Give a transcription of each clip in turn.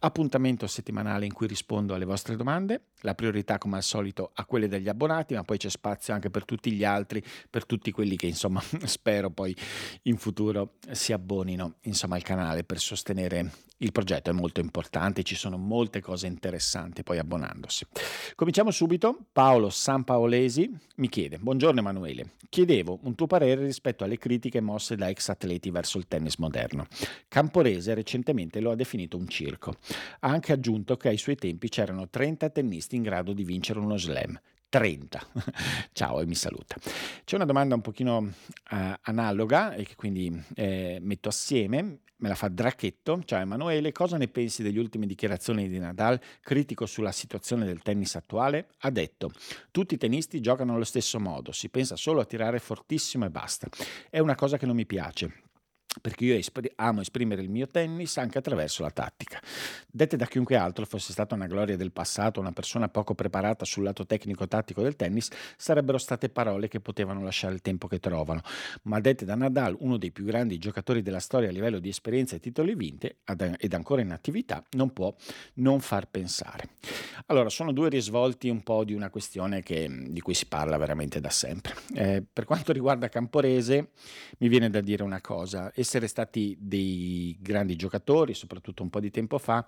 Appuntamento settimanale in cui rispondo alle vostre domande, la priorità come al solito a quelle degli abbonati, ma poi c'è spazio anche per tutti gli altri, per tutti quelli che insomma spero poi in futuro si abbonino insomma al canale per sostenere il progetto è molto importante, ci sono molte cose interessanti poi abbonandosi. Cominciamo subito. Paolo Sampaolesi mi chiede: Buongiorno Emanuele, chiedevo un tuo parere rispetto alle critiche mosse da ex atleti verso il tennis moderno. Camporese recentemente lo ha definito un circo. Ha anche aggiunto che ai suoi tempi c'erano 30 tennisti in grado di vincere uno slam. 30. Ciao e mi saluta. C'è una domanda un pochino eh, analoga e che quindi eh, metto assieme, me la fa Dracchetto. Ciao Emanuele, cosa ne pensi degli ultimi dichiarazioni di Nadal, critico sulla situazione del tennis attuale? Ha detto, tutti i tennisti giocano allo stesso modo, si pensa solo a tirare fortissimo e basta. È una cosa che non mi piace perché io espr- amo esprimere il mio tennis anche attraverso la tattica. Dette da chiunque altro fosse stata una gloria del passato, una persona poco preparata sul lato tecnico-tattico del tennis, sarebbero state parole che potevano lasciare il tempo che trovano, ma dette da Nadal, uno dei più grandi giocatori della storia a livello di esperienza e titoli vinte ed ancora in attività, non può non far pensare. Allora, sono due risvolti un po' di una questione che, di cui si parla veramente da sempre. Eh, per quanto riguarda Camporese, mi viene da dire una cosa essere stati dei grandi giocatori, soprattutto un po' di tempo fa,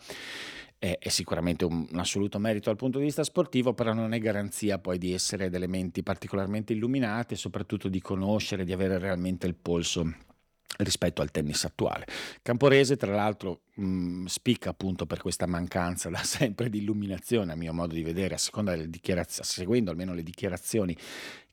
è, è sicuramente un, un, assoluto merito dal punto di vista sportivo, però non è garanzia poi di essere delle menti particolarmente illuminate soprattutto di conoscere, di avere realmente il polso rispetto al tennis attuale. Camporese, tra l'altro, mh, spicca appunto per questa mancanza da sempre di illuminazione, a mio modo di vedere, a seconda delle dichiarazioni, seguendo almeno le dichiarazioni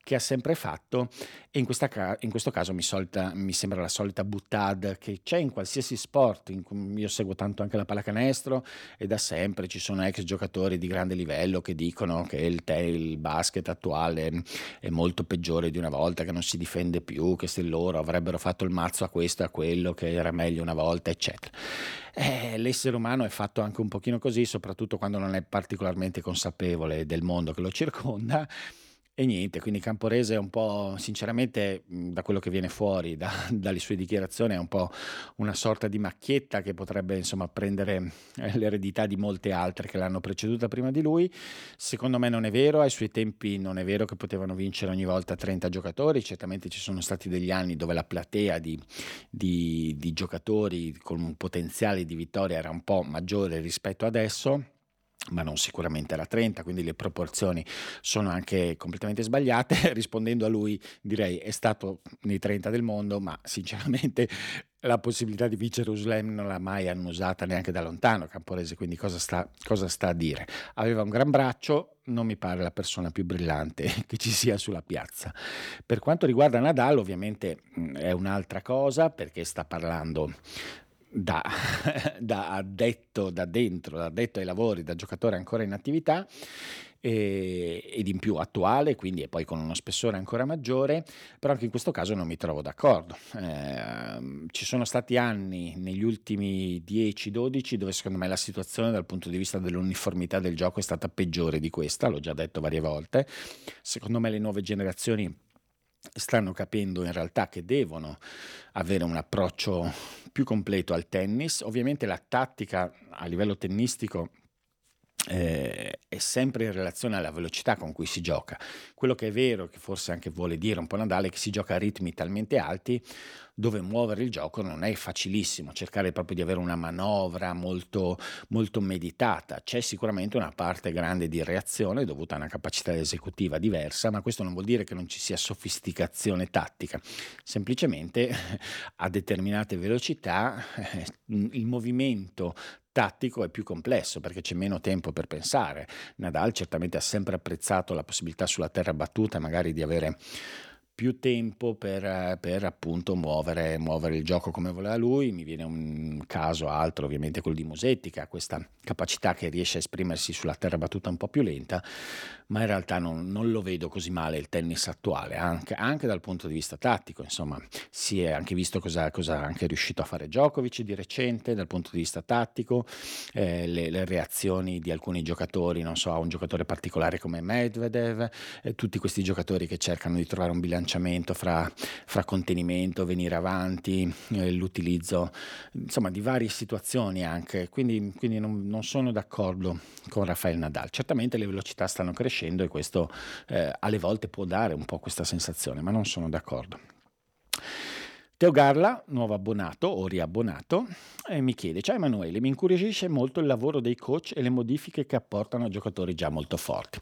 che ha sempre fatto e in, questa, in questo caso mi, solita, mi, sembra la solita buttad che c'è in qualsiasi sport, in io seguo tanto anche la pallacanestro e da sempre ci sono ex giocatori di grande livello che dicono che il, il basket attuale è molto peggiore di una volta, che non si difende più, che se loro avrebbero fatto il mazzo a questo e a quello, che era meglio una volta, eccetera. Eh, l'essere umano è fatto anche un pochino così, soprattutto quando non è particolarmente consapevole del mondo che lo circonda e niente, quindi Camporese è un po', sinceramente, da quello che viene fuori da, dalle sue dichiarazioni, è un po' una sorta di macchietta che potrebbe insomma prendere eh, l'eredità di molte altre che l'hanno preceduta prima di lui. Secondo me non è vero, ai suoi tempi non è vero che potevano vincere ogni volta 30 giocatori, certamente ci sono stati degli anni dove la platea di, di, di giocatori con un potenziale di vittoria era un po' maggiore rispetto adesso ma non sicuramente alla 30, quindi le proporzioni sono anche completamente sbagliate. Rispondendo a lui, direi è stato nei 30 del mondo, ma sinceramente la possibilità di vincere un slam non l'ha mai annusata neanche da lontano Camporese, quindi cosa sta, cosa sta a dire? Aveva un gran braccio, non mi pare la persona più brillante che ci sia sulla piazza. Per quanto riguarda Nadal, ovviamente è un'altra cosa perché sta parlando da, da addetto da dentro, da addetto ai lavori, da giocatore ancora in attività ed in più attuale, quindi e poi con uno spessore ancora maggiore, però anche in questo caso non mi trovo d'accordo. Eh, ci sono stati anni negli ultimi 10-12 dove secondo me la situazione dal punto di vista dell'uniformità del gioco è stata peggiore di questa, l'ho già detto varie volte. Secondo me le nuove generazioni stanno capendo in realtà che devono avere un approccio più completo al tennis. Ovviamente la tattica a livello tennistico eh, è sempre in relazione alla velocità con cui si gioca. Quello che è vero, che forse anche vuole dire un po' Nadale, è che si gioca a ritmi talmente alti dove muovere il gioco non è facilissimo, cercare proprio di avere una manovra molto, molto meditata. C'è sicuramente una parte grande di reazione dovuta a una capacità esecutiva diversa, ma questo non vuol dire che non ci sia sofisticazione tattica, semplicemente a determinate velocità eh, il movimento tattico è più complesso perché c'è meno tempo per pensare. Nadal certamente ha sempre apprezzato la possibilità sulla terra battuta magari di avere più tempo per, per appunto muovere, muovere, il gioco come voleva lui. Mi viene un caso altro, ovviamente quello di Musetti, che ha questa capacità che riesce a esprimersi sulla terra battuta un po' più lenta, ma in realtà non, non lo vedo così male il tennis attuale, anche, anche, dal punto di vista tattico. Insomma, si è anche visto cosa, cosa anche riuscito a fare Djokovic di recente dal punto di vista tattico, eh, le, le, reazioni di alcuni giocatori, non so, a un giocatore particolare come Medvedev, eh, tutti questi giocatori che cercano di trovare un bilanciamento fra, fra contenimento, venire avanti, eh, l'utilizzo insomma di varie situazioni anche. Quindi, quindi non, non sono d'accordo con Rafael Nadal. Certamente le velocità stanno crescendo crescendo e questo eh, alle volte può dare un po' questa sensazione, ma non sono d'accordo. Teo Garla, nuovo abbonato o riabbonato, eh, mi chiede: Ciao Emanuele, mi incuriosisce molto il lavoro dei coach e le modifiche che apportano a giocatori già molto forti.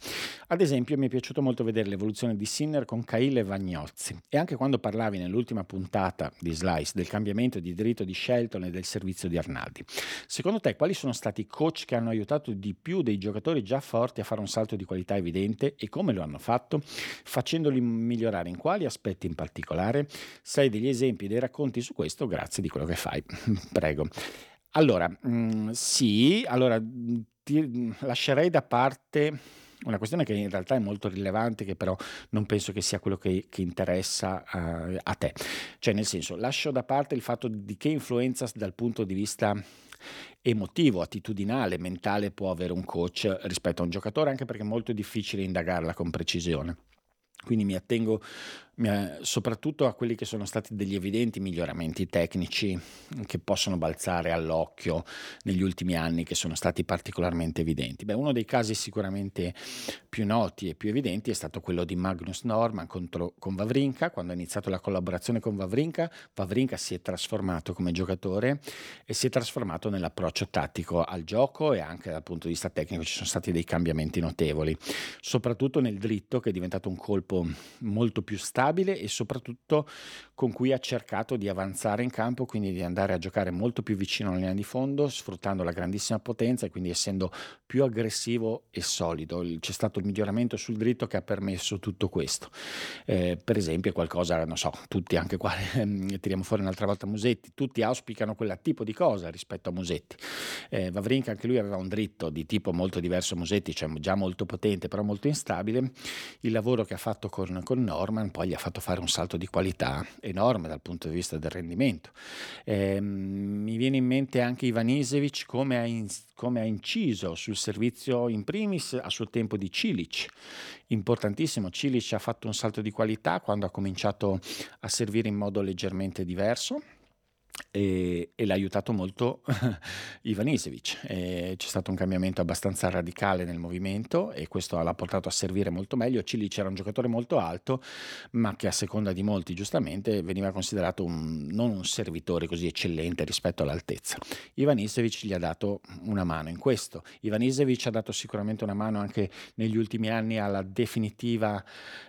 Ad esempio, mi è piaciuto molto vedere l'evoluzione di Sinner con Caille e Vagnozzi. E anche quando parlavi nell'ultima puntata di Slice del cambiamento di diritto di Shelton e del servizio di Arnaldi. Secondo te, quali sono stati i coach che hanno aiutato di più dei giocatori già forti a fare un salto di qualità evidente e come lo hanno fatto? Facendoli migliorare in quali aspetti in particolare? Sai degli esempi? Dei racconti su questo, grazie di quello che fai. Prego. Allora, mm, sì, allora ti mm, lascerei da parte una questione che in realtà è molto rilevante, che però non penso che sia quello che, che interessa uh, a te. Cioè, nel senso, lascio da parte il fatto di che influenza dal punto di vista emotivo, attitudinale, mentale può avere un coach rispetto a un giocatore, anche perché è molto difficile indagarla con precisione. Quindi mi attengo soprattutto a quelli che sono stati degli evidenti miglioramenti tecnici che possono balzare all'occhio negli ultimi anni, che sono stati particolarmente evidenti. Beh, uno dei casi sicuramente più noti e più evidenti è stato quello di Magnus Norman contro, con Vavrinka. Quando ha iniziato la collaborazione con Vavrinka, Vavrinka si è trasformato come giocatore e si è trasformato nell'approccio tattico al gioco e anche dal punto di vista tecnico ci sono stati dei cambiamenti notevoli, soprattutto nel dritto che è diventato un colpo molto più stabile stabile e soprattutto con cui ha cercato di avanzare in campo, quindi di andare a giocare molto più vicino alla linea di fondo, sfruttando la grandissima potenza e quindi essendo più aggressivo e solido. C'è stato il miglioramento sul dritto che ha permesso tutto questo. Eh, per esempio, qualcosa, non so, tutti anche qua, ehm, tiriamo fuori un'altra volta Musetti, tutti auspicano quel tipo di cosa rispetto a Musetti. Eh, Vavrinka anche lui aveva un dritto di tipo molto diverso a Musetti, cioè già molto potente, però molto instabile. Il lavoro che ha fatto con, con Norman poi gli ha fatto fare un salto di qualità enorme dal punto di vista del rendimento. Eh, mi viene in mente anche Ivan Isevic come come ha inciso sul servizio in primis a suo tempo di Cilic, importantissimo. Cilic ha fatto un salto di qualità quando ha cominciato a servire in modo leggermente diverso e, e l'ha aiutato molto Ivan Isevic. c'è stato un cambiamento abbastanza radicale nel movimento e questo l'ha portato a servire molto meglio. Cilic era un giocatore molto alto, ma che a seconda di molti giustamente veniva considerato un, non un servitore così eccellente rispetto all'altezza. Ivan Isevic gli ha dato una mano in questo. Ivan Isevic ha dato sicuramente una mano anche negli ultimi anni alla definitiva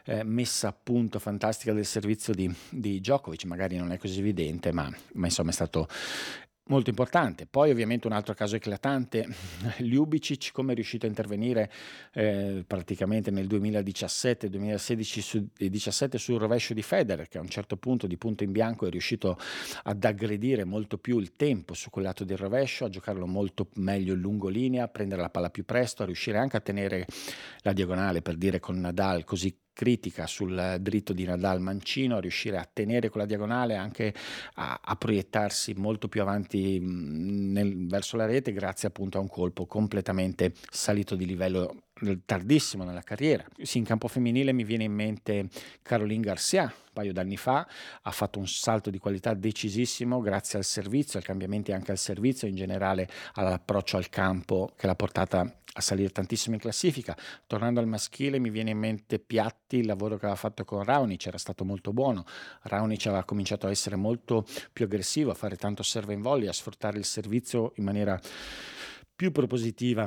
eh, messa a punto fantastica del servizio di, di Djokovic, magari non è così evidente, ma, ma insomma stato molto importante. Poi ovviamente un altro caso eclatante, Ljubicic come è riuscito a intervenire eh, praticamente nel 2017-2016 su, 17 sul rovescio di Federer che a un certo punto di punto in bianco è riuscito ad aggredire molto più il tempo su quel lato del rovescio, a giocarlo molto meglio in lungolinea, a prendere la palla più presto, a riuscire anche a tenere la diagonale per dire con Nadal così critica sul dritto di Nadal Mancino, riuscire a tenere quella diagonale, anche a, a proiettarsi molto più avanti nel, verso la rete grazie appunto a un colpo completamente salito di livello tardissimo nella carriera. Sì, in campo femminile mi viene in mente Caroline Garcia, un paio d'anni fa, ha fatto un salto di qualità decisissimo grazie al servizio, ai cambiamenti anche al servizio, in generale all'approccio al campo che l'ha portata a salire tantissimo in classifica. Tornando al maschile mi viene in mente Piatti, il lavoro che aveva fatto con Raonic era stato molto buono. Raonic aveva cominciato a essere molto più aggressivo, a fare tanto serve in volley, a sfruttare il servizio in maniera più propositiva,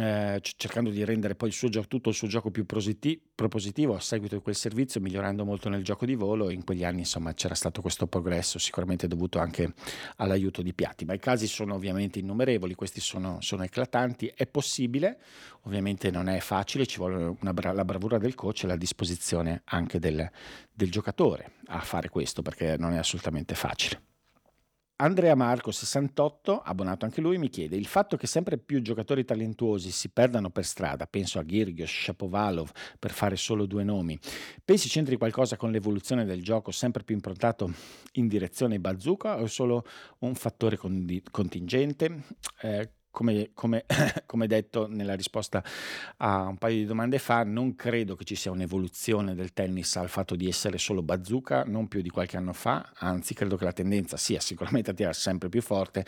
eh, cercando di rendere poi il suo gioco, tutto il suo gioco più prositi- propositivo a seguito di quel servizio, migliorando molto nel gioco di volo. In quegli anni, insomma, c'era stato questo progresso, sicuramente dovuto anche all'aiuto di Piatti. Ma i casi sono ovviamente innumerevoli, questi sono, sono eclatanti. È possibile, ovviamente non è facile, ci vuole bra- la bravura del coach e la disposizione anche del, del giocatore a fare questo, perché non è assolutamente facile. Andrea Marco 68, abbonato anche lui, mi chiede: il fatto che sempre più giocatori talentuosi si perdano per strada, penso a Girgios, Shapovalov, per fare solo due nomi, pensi c'entri qualcosa con l'evoluzione del gioco sempre più improntato in direzione bazooka o è solo un fattore contingente? Eh, come, come, come, detto nella risposta a un paio di domande fa, non credo che ci sia un'evoluzione del tennis al fatto di essere solo bazooka, non più di qualche anno fa, anzi credo che la tendenza sia sicuramente a tirare sempre più forte,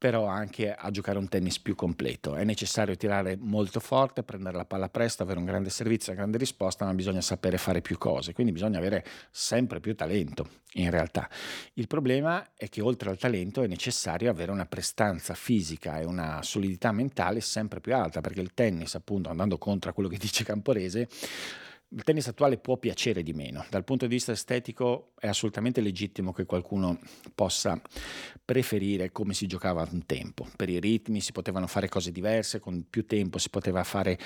però anche a giocare un tennis più completo. È necessario tirare molto forte, prendere la palla presto, avere un grande servizio, una grande risposta, ma bisogna sapere fare più cose, quindi bisogna avere sempre più talento in realtà. Il problema è che oltre al talento è necessario avere una prestanza fisica e una solidità mentale sempre più alta, perché il tennis, appunto, andando contro quello che dice Camporese, il tennis attuale può piacere di meno. Dal punto di vista estetico è assolutamente legittimo che qualcuno possa preferire come si giocava un tempo. Per i ritmi si potevano fare cose diverse, con più tempo si poteva fare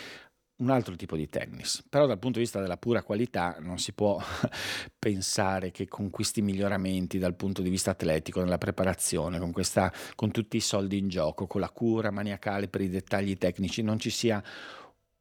un altro tipo di tennis. Però dal punto di vista della pura qualità non si può pensare che con questi miglioramenti dal punto di vista atletico, nella preparazione, con, questa, con tutti i soldi in gioco, con la cura maniacale per i dettagli tecnici, non ci sia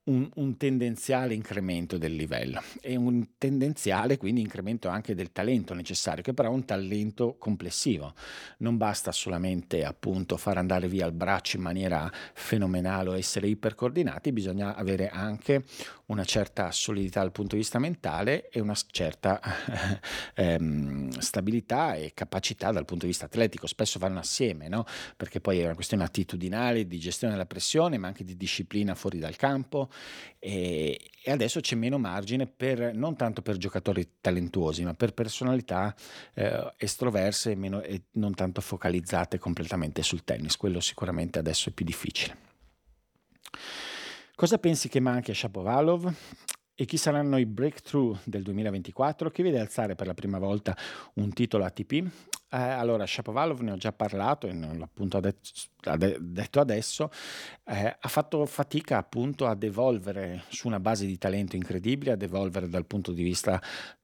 un, un, tendenziale incremento del livello e un tendenziale quindi incremento anche del talento necessario, che però è un talento complessivo. Non basta solamente appunto far andare via il braccio in maniera fenomenale o essere ipercoordinati, bisogna avere anche una certa solidità dal punto di vista mentale e una certa ehm, stabilità e capacità dal punto di vista atletico. Spesso vanno assieme, no? perché poi è una questione attitudinale, di gestione della pressione, ma anche di disciplina fuori dal campo e, e adesso c'è meno margine per, non tanto per giocatori talentuosi, ma per personalità eh, estroverse e, meno, e non tanto focalizzate completamente sul tennis. Quello sicuramente adesso è più difficile. Cosa pensi che manchi a Shapovalov? E chi saranno i breakthrough del 2024? Chi vede alzare per la prima volta un titolo ATP? Eh, allora, Shapovalov ne ho già parlato e non l'ho appunto detto adesso, eh, ha fatto fatica appunto ad evolvere su una base di talento incredibile, ad evolvere dal punto di vista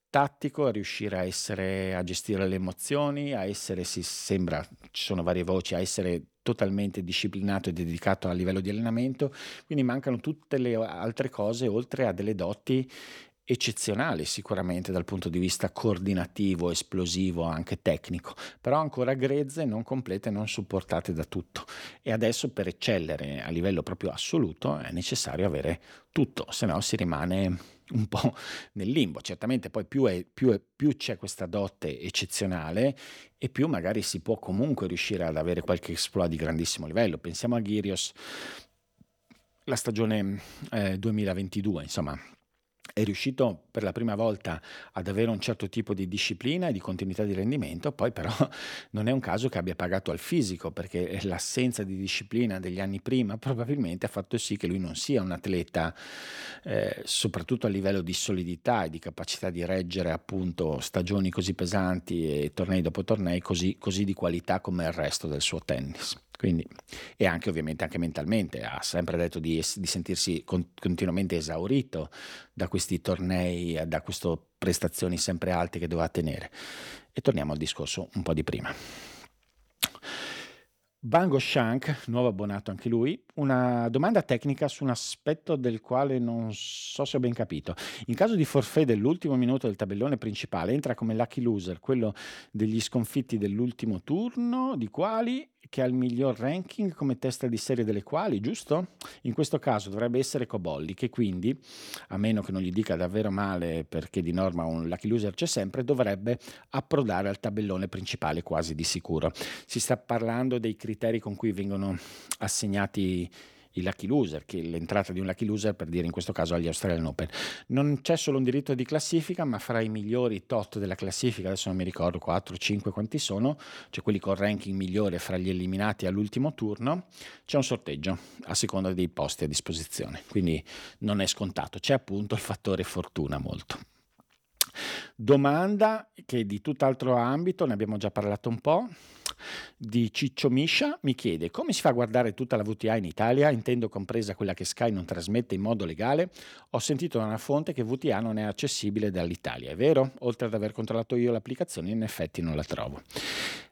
tattico, a riuscire a essere a gestire le emozioni, a essere, si sembra, ci sono varie voci, a essere totalmente disciplinato e dedicato a livello di allenamento, quindi mancano tutte le altre cose oltre a delle doti eccezionali sicuramente dal punto di vista coordinativo, esplosivo, anche tecnico, però ancora grezze, non complete, non supportate da tutto. E adesso per eccellere a livello proprio assoluto è necessario avere tutto, se no si rimane un po' nel limbo. Certamente poi più, è, più, è, più, c'è questa dote eccezionale e più magari si può comunque riuscire ad avere qualche exploit di grandissimo livello. Pensiamo a Ghirios, la stagione eh, 2022, insomma, è riuscito per la prima volta ad avere un certo tipo di disciplina e di continuità di rendimento, poi però non è un caso che abbia pagato al fisico, perché l'assenza di disciplina degli anni prima probabilmente ha fatto sì che lui non sia un atleta, eh, soprattutto a livello di solidità e di capacità di reggere appunto stagioni così pesanti e tornei dopo tornei così, così di qualità come il resto del suo tennis. Quindi, e anche ovviamente anche mentalmente, ha sempre detto di, di sentirsi con, continuamente esaurito da questi tornei, da queste prestazioni sempre alte che doveva tenere. E torniamo al discorso un po' di prima. Bango Shank, nuovo abbonato anche lui, una domanda tecnica su un aspetto del quale non so se ho ben capito. In caso di forfait dell'ultimo minuto del tabellone principale, entra come lucky loser quello degli sconfitti dell'ultimo turno, di quali che ha il miglior ranking come testa di serie delle quali, giusto? In questo caso dovrebbe essere Cobolli, che quindi, a meno che non gli dica davvero male perché di norma un lucky loser c'è sempre, dovrebbe approdare al tabellone principale quasi di sicuro. Si sta parlando dei criteri con cui vengono assegnati il lucky loser, che l'entrata di un lucky loser per dire in questo caso agli Australian Open. Non c'è solo un diritto di classifica, ma fra i migliori tot della classifica, adesso non mi ricordo 4, 5 quanti sono, cioè quelli con ranking migliore fra gli eliminati all'ultimo turno, c'è un sorteggio a seconda dei posti a disposizione. Quindi non è scontato, c'è appunto il fattore fortuna molto. Domanda che di tutt'altro ambito, ne abbiamo già parlato un po', di Ciccio Miscia mi chiede come si fa a guardare tutta la VTA in Italia, intendo compresa quella che Sky non trasmette in modo legale. Ho sentito da una fonte che VTA non è accessibile dall'Italia, è vero? Oltre ad aver controllato io l'applicazione, in effetti non la trovo.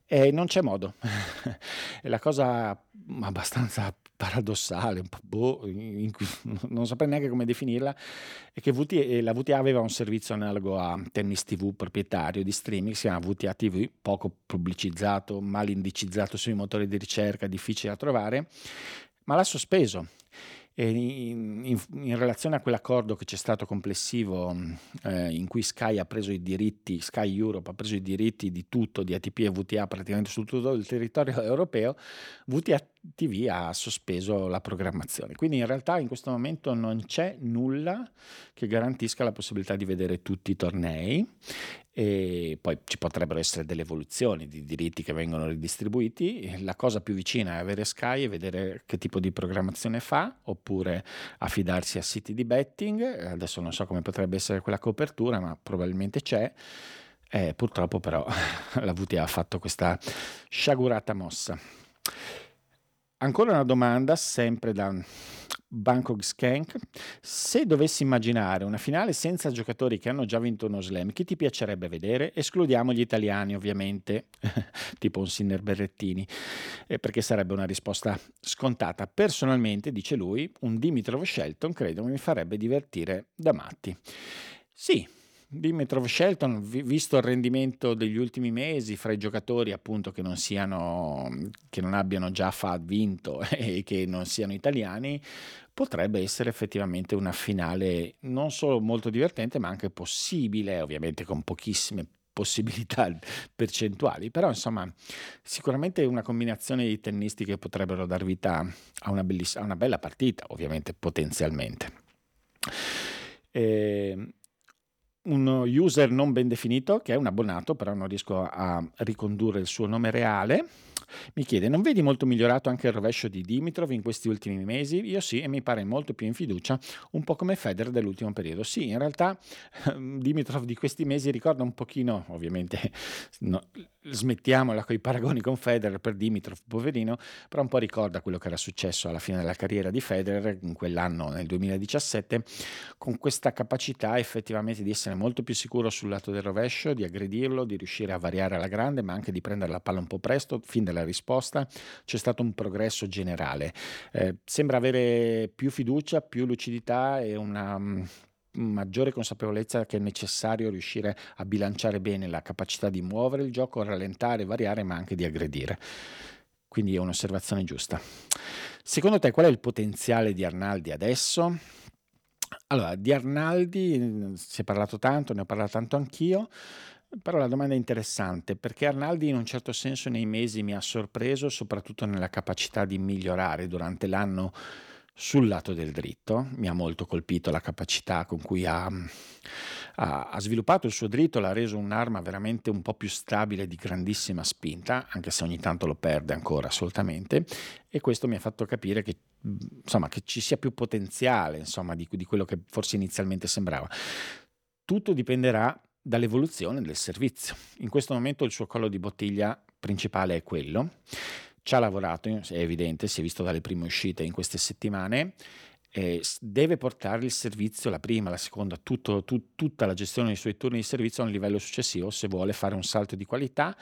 E non c'è modo. la cosa abbastanza paradossale, un po' boh, cui, non saprei neanche come definirla, è che VTA, eh, la VTA aveva un servizio analogo a Tennis TV proprietario di streaming, si chiama VTA TV, poco pubblicizzato, mal indicizzato sui motori di ricerca, difficile da trovare, ma l'ha sospeso. In, in, in, relazione a quell'accordo che c'è stato complessivo eh, in cui Sky ha preso i diritti, Sky Europe ha preso i diritti di tutto, di ATP e VTA praticamente su tutto il territorio europeo, VTA TV ha sospeso la programmazione. Quindi in realtà in questo momento non c'è nulla che garantisca la possibilità di vedere tutti i tornei e poi ci potrebbero essere delle evoluzioni di diritti che vengono ridistribuiti. La cosa più vicina è avere Sky e vedere che tipo di programmazione fa, oppure affidarsi a siti di betting. Adesso non so come potrebbe essere quella copertura, ma probabilmente c'è. Eh, purtroppo però la VTA ha fatto questa sciagurata mossa. Ancora una domanda, sempre da Bangkok Skank. Se dovessi immaginare una finale senza giocatori che hanno già vinto uno slam, chi ti piacerebbe vedere? Escludiamo gli italiani, ovviamente, tipo un Sinner Berrettini, eh, perché sarebbe una risposta scontata. Personalmente, dice lui, un Dimitrov Shelton credo mi farebbe divertire da matti. Sì, Dimitrov Shelton, visto il rendimento degli ultimi mesi fra i giocatori appunto che non siano che non abbiano già vinto e che non siano italiani, potrebbe essere effettivamente una finale non solo molto divertente, ma anche possibile, ovviamente con pochissime possibilità percentuali, però insomma sicuramente una combinazione di tennisti che potrebbero dar vita a una, belliss- a una bella partita, ovviamente potenzialmente. Eh, un user non ben definito, che è un abbonato, però non riesco a ricondurre il suo nome reale, mi chiede, non vedi molto migliorato anche il rovescio di Dimitrov in questi ultimi mesi? Io sì, e mi pare molto più in fiducia, un po' come Federer dell'ultimo periodo. Sì, in realtà Dimitrov di questi mesi ricorda un pochino, ovviamente no, smettiamola con i paragoni con Federer per Dimitrov, poverino, però un po' ricorda quello che era successo alla fine della carriera di Federer in quell'anno, nel 2017, con questa capacità effettivamente di essere molto più sicuro sul lato del rovescio, di aggredirlo, di riuscire a variare alla grande, ma anche di prendere la palla un po' presto, fin dalla risposta, c'è stato un progresso generale. Eh, sembra avere più fiducia, più lucidità e una mm, maggiore consapevolezza che è necessario riuscire a bilanciare bene la capacità di muovere il gioco, rallentare, variare, ma anche di aggredire. Quindi è un'osservazione giusta. Secondo te qual è il potenziale di Arnaldi adesso? Allora, di Arnaldi mm, si è parlato tanto, ne ho parlato tanto anch'io. Però la domanda è interessante perché Arnaldi in un certo senso nei mesi mi ha sorpreso, soprattutto nella capacità di migliorare durante l'anno sul lato del dritto. Mi ha molto colpito la capacità con cui ha, ha, ha, sviluppato il suo dritto, l'ha reso un'arma veramente un po' più stabile, di grandissima spinta, anche se ogni tanto lo perde ancora assolutamente. E questo mi ha fatto capire che, insomma, che ci sia più potenziale insomma, di, di quello che forse inizialmente sembrava. Tutto dipenderà dall'evoluzione del servizio. In questo momento il suo collo di bottiglia principale è quello. Ci ha lavorato, è evidente, si è visto dalle prime uscite in queste settimane. Deve portare il servizio, la prima, la seconda, tutto, tu, tutta la gestione dei suoi turni di servizio a un livello successivo se vuole fare un salto di qualità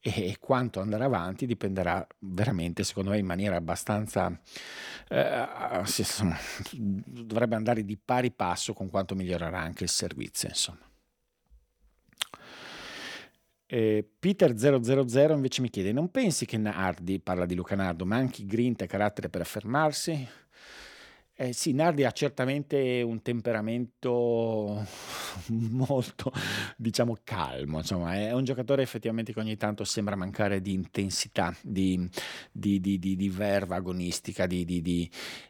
e quanto andare avanti dipenderà veramente, secondo me, in maniera abbastanza... Eh, dovrebbe andare di pari passo con quanto migliorerà anche il servizio, insomma. Eh, Peter000 invece mi chiede: Non pensi che Nardi, parla di Luca Nardo, manchi grinta e carattere per affermarsi? Eh, sì, Nardi ha certamente un temperamento molto, diciamo, calmo, insomma, è un giocatore effettivamente che ogni tanto sembra mancare di intensità, di, di, di, di verva agonistica,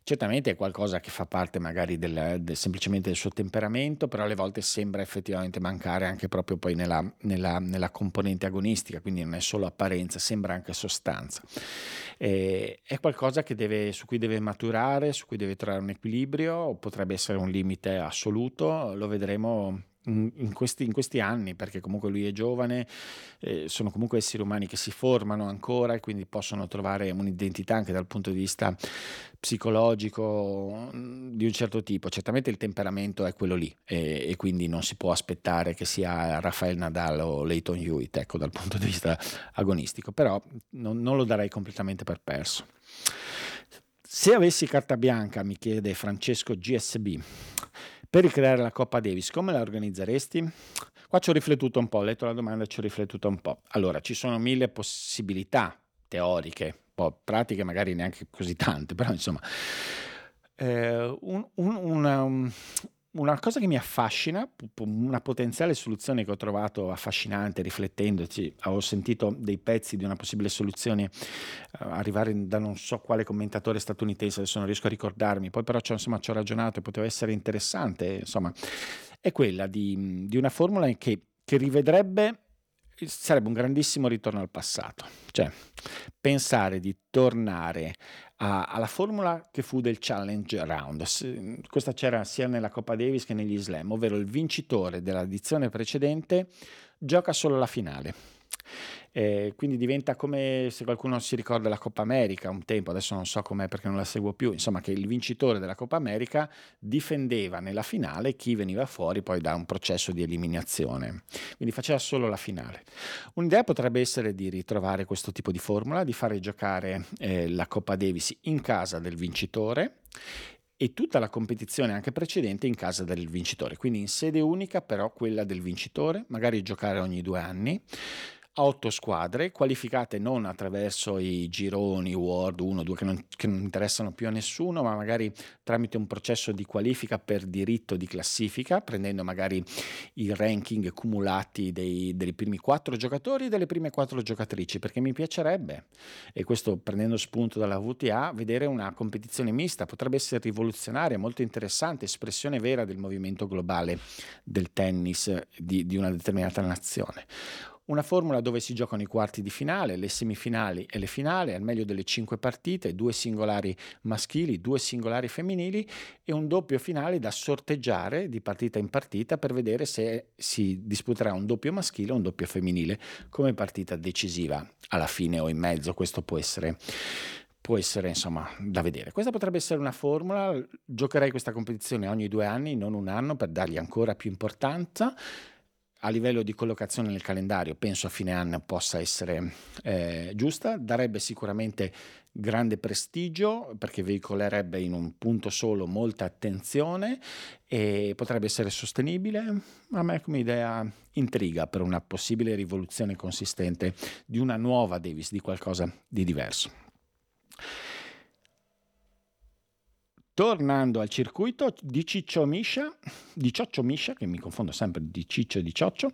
certamente è qualcosa che fa parte magari del, del, semplicemente del suo temperamento, però alle volte sembra effettivamente mancare anche proprio poi nella, nella, nella componente agonistica, quindi non è solo apparenza, sembra anche sostanza. Eh, è qualcosa deve, su cui deve maturare, su cui deve trovare un equilibrio, potrebbe essere un limite assoluto, lo vedremo in questi, in questi, anni, perché comunque lui è giovane, eh, sono comunque esseri umani che si formano ancora e quindi possono trovare un'identità anche dal punto di vista psicologico mm, di un certo tipo. Certamente il temperamento è quello lì e, e quindi non si può aspettare che sia Rafael Nadal o Leighton Hewitt, ecco, dal punto di vista agonistico, però non, non lo darei completamente per perso. Se avessi carta bianca, mi chiede Francesco GSB, per ricreare la Coppa Davis, come la organizzeresti? Qua ci ho riflettuto un po', ho letto la domanda e ci ho riflettuto un po'. Allora, ci sono mille possibilità teoriche, po' pratiche magari neanche così tante, però insomma, eh, un, un, una, un, una cosa che mi affascina, una potenziale soluzione che ho trovato affascinante riflettendoci, avevo sentito dei pezzi di una possibile soluzione uh, arrivare da non so quale commentatore statunitense, adesso non riesco a ricordarmi, poi però insomma, ci ho ragionato e poteva essere interessante, insomma, è quella di, di una formula che, che rivedrebbe sarebbe un grandissimo ritorno al passato, cioè pensare di tornare alla formula che fu del Challenge Round. Questa c'era sia nella Coppa Davis che negli Slam, ovvero il vincitore dell'edizione precedente gioca solo la finale eh, quindi diventa come se qualcuno si ricorda la Coppa America un tempo, adesso non so com'è perché non la seguo più, insomma che il vincitore della Coppa America difendeva nella finale chi veniva fuori poi da un processo di eliminazione, quindi faceva solo la finale. Un'idea potrebbe essere di ritrovare questo tipo di formula, di fare giocare eh, la Coppa Davis in casa del vincitore e tutta la competizione anche precedente in casa del vincitore, quindi in sede unica però quella del vincitore, magari giocare ogni due anni otto squadre, qualificate non attraverso i gironi World 1, 2 che non, che non, interessano più a nessuno, ma magari tramite un processo di qualifica per diritto di classifica, prendendo magari i ranking cumulati dei, dei primi quattro giocatori e delle prime quattro giocatrici, perché mi piacerebbe, e questo prendendo spunto dalla VTA, vedere una competizione mista, potrebbe essere rivoluzionaria, molto interessante, espressione vera del movimento globale del tennis di, di una determinata nazione. Una formula dove si giocano i quarti di finale, le semifinali e le finali, al meglio delle cinque partite, due singolari maschili, due singolari femminili e un doppio finale da sorteggiare di partita in partita per vedere se si disputerà un doppio maschile o un doppio femminile come partita decisiva alla fine o in mezzo. Questo può essere può essere insomma da vedere. Questa potrebbe essere una formula, giocherei questa competizione ogni due anni, non un anno, per dargli ancora più importanza a livello di collocazione nel calendario penso a fine anno possa essere eh, giusta, darebbe sicuramente grande prestigio perché veicolerebbe in un punto solo molta attenzione e potrebbe essere sostenibile. A me come idea intriga per una possibile rivoluzione consistente di una nuova Davis, di qualcosa di diverso. Tornando al circuito di Ciccio Miscia, di Cioccio Miscia, che mi confondo sempre di Ciccio e di Cioccio.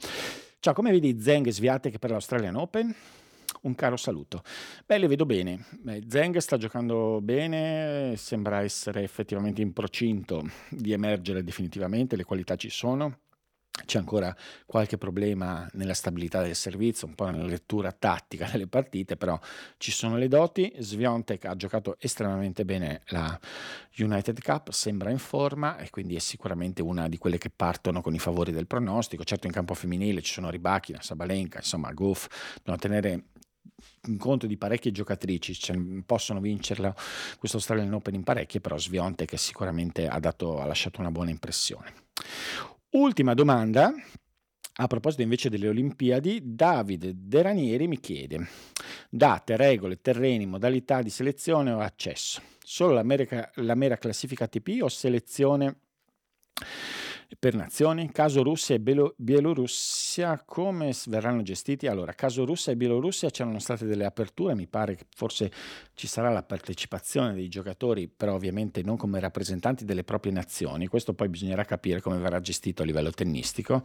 Ciao, come vedi Zeng sviate che per l'Australian Open? Un caro saluto. Beh, le vedo bene. Beh, Zeng sta giocando bene, sembra essere effettivamente in procinto di emergere definitivamente, le qualità ci sono. C'è ancora qualche problema nella stabilità del servizio, un po' nella lettura tattica delle partite, però ci sono le doti. Sviontek ha giocato estremamente bene la United Cup, sembra in forma e quindi è sicuramente una di quelle che partono con i favori del pronostico. Certo in campo femminile ci sono Ribachina, Sabalenka, insomma Goff, devono tenere in conto di parecchie giocatrici, cioè, possono vincerla questo Australian Open in parecchie, però Sviontek sicuramente ha, dato, ha lasciato una buona impressione. Ultima domanda, a proposito invece delle Olimpiadi, Davide De Ranieri mi chiede: date, regole, terreni, modalità di selezione o accesso? Solo la mera, la mera classifica ATP o selezione per nazioni? Caso Russia e Bielorussia Russia, come verranno gestiti? Allora, caso Russia e Bielorussia c'erano state delle aperture, mi pare che forse ci sarà la partecipazione dei giocatori, però ovviamente non come rappresentanti delle proprie nazioni. Questo poi bisognerà capire come verrà gestito a livello tennistico.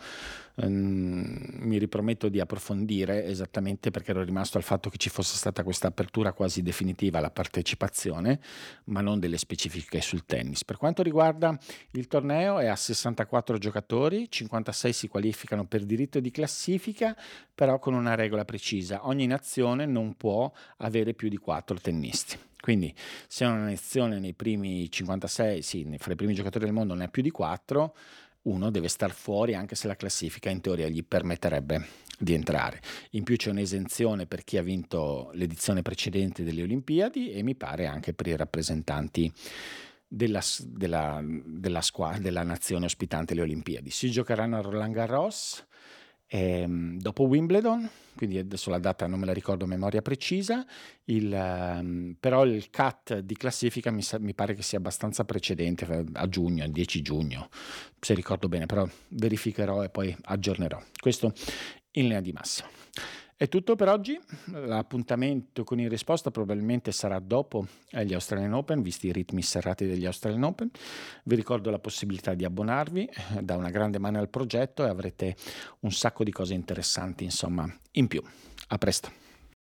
Um, mi riprometto di approfondire esattamente perché ero rimasto al fatto che ci fosse stata questa apertura quasi definitiva alla partecipazione, ma non delle specifiche sul tennis. Per quanto riguarda il torneo è a 64 giocatori, 56 si qualificano per diritto di classifica, però con una regola precisa. Ogni nazione non può avere più di 4 tennisti. Quindi se una nazione nei primi 56, sì, fra i primi giocatori del mondo ne ha più di 4, uno deve star fuori anche se la classifica in teoria gli permetterebbe di entrare. In più c'è un'esenzione per chi ha vinto l'edizione precedente delle Olimpiadi e mi pare anche per i rappresentanti della, della, della, squadra, della nazione ospitante le Olimpiadi. Si giocheranno a Roland Garros ehm, dopo Wimbledon, quindi adesso la data non me la ricordo a memoria precisa, il, um, però il cut di classifica mi, mi, pare che sia abbastanza precedente, a giugno, il 10 giugno, se ricordo bene, però verificherò e poi aggiornerò. Questo in linea di massa. È tutto per oggi, l'appuntamento con il risposta probabilmente sarà dopo gli Australian Open, visti i ritmi serrati degli Australian Open. Vi ricordo la possibilità di abbonarvi, eh, da una grande mano al progetto e avrete un sacco di cose interessanti, insomma, in più. A presto.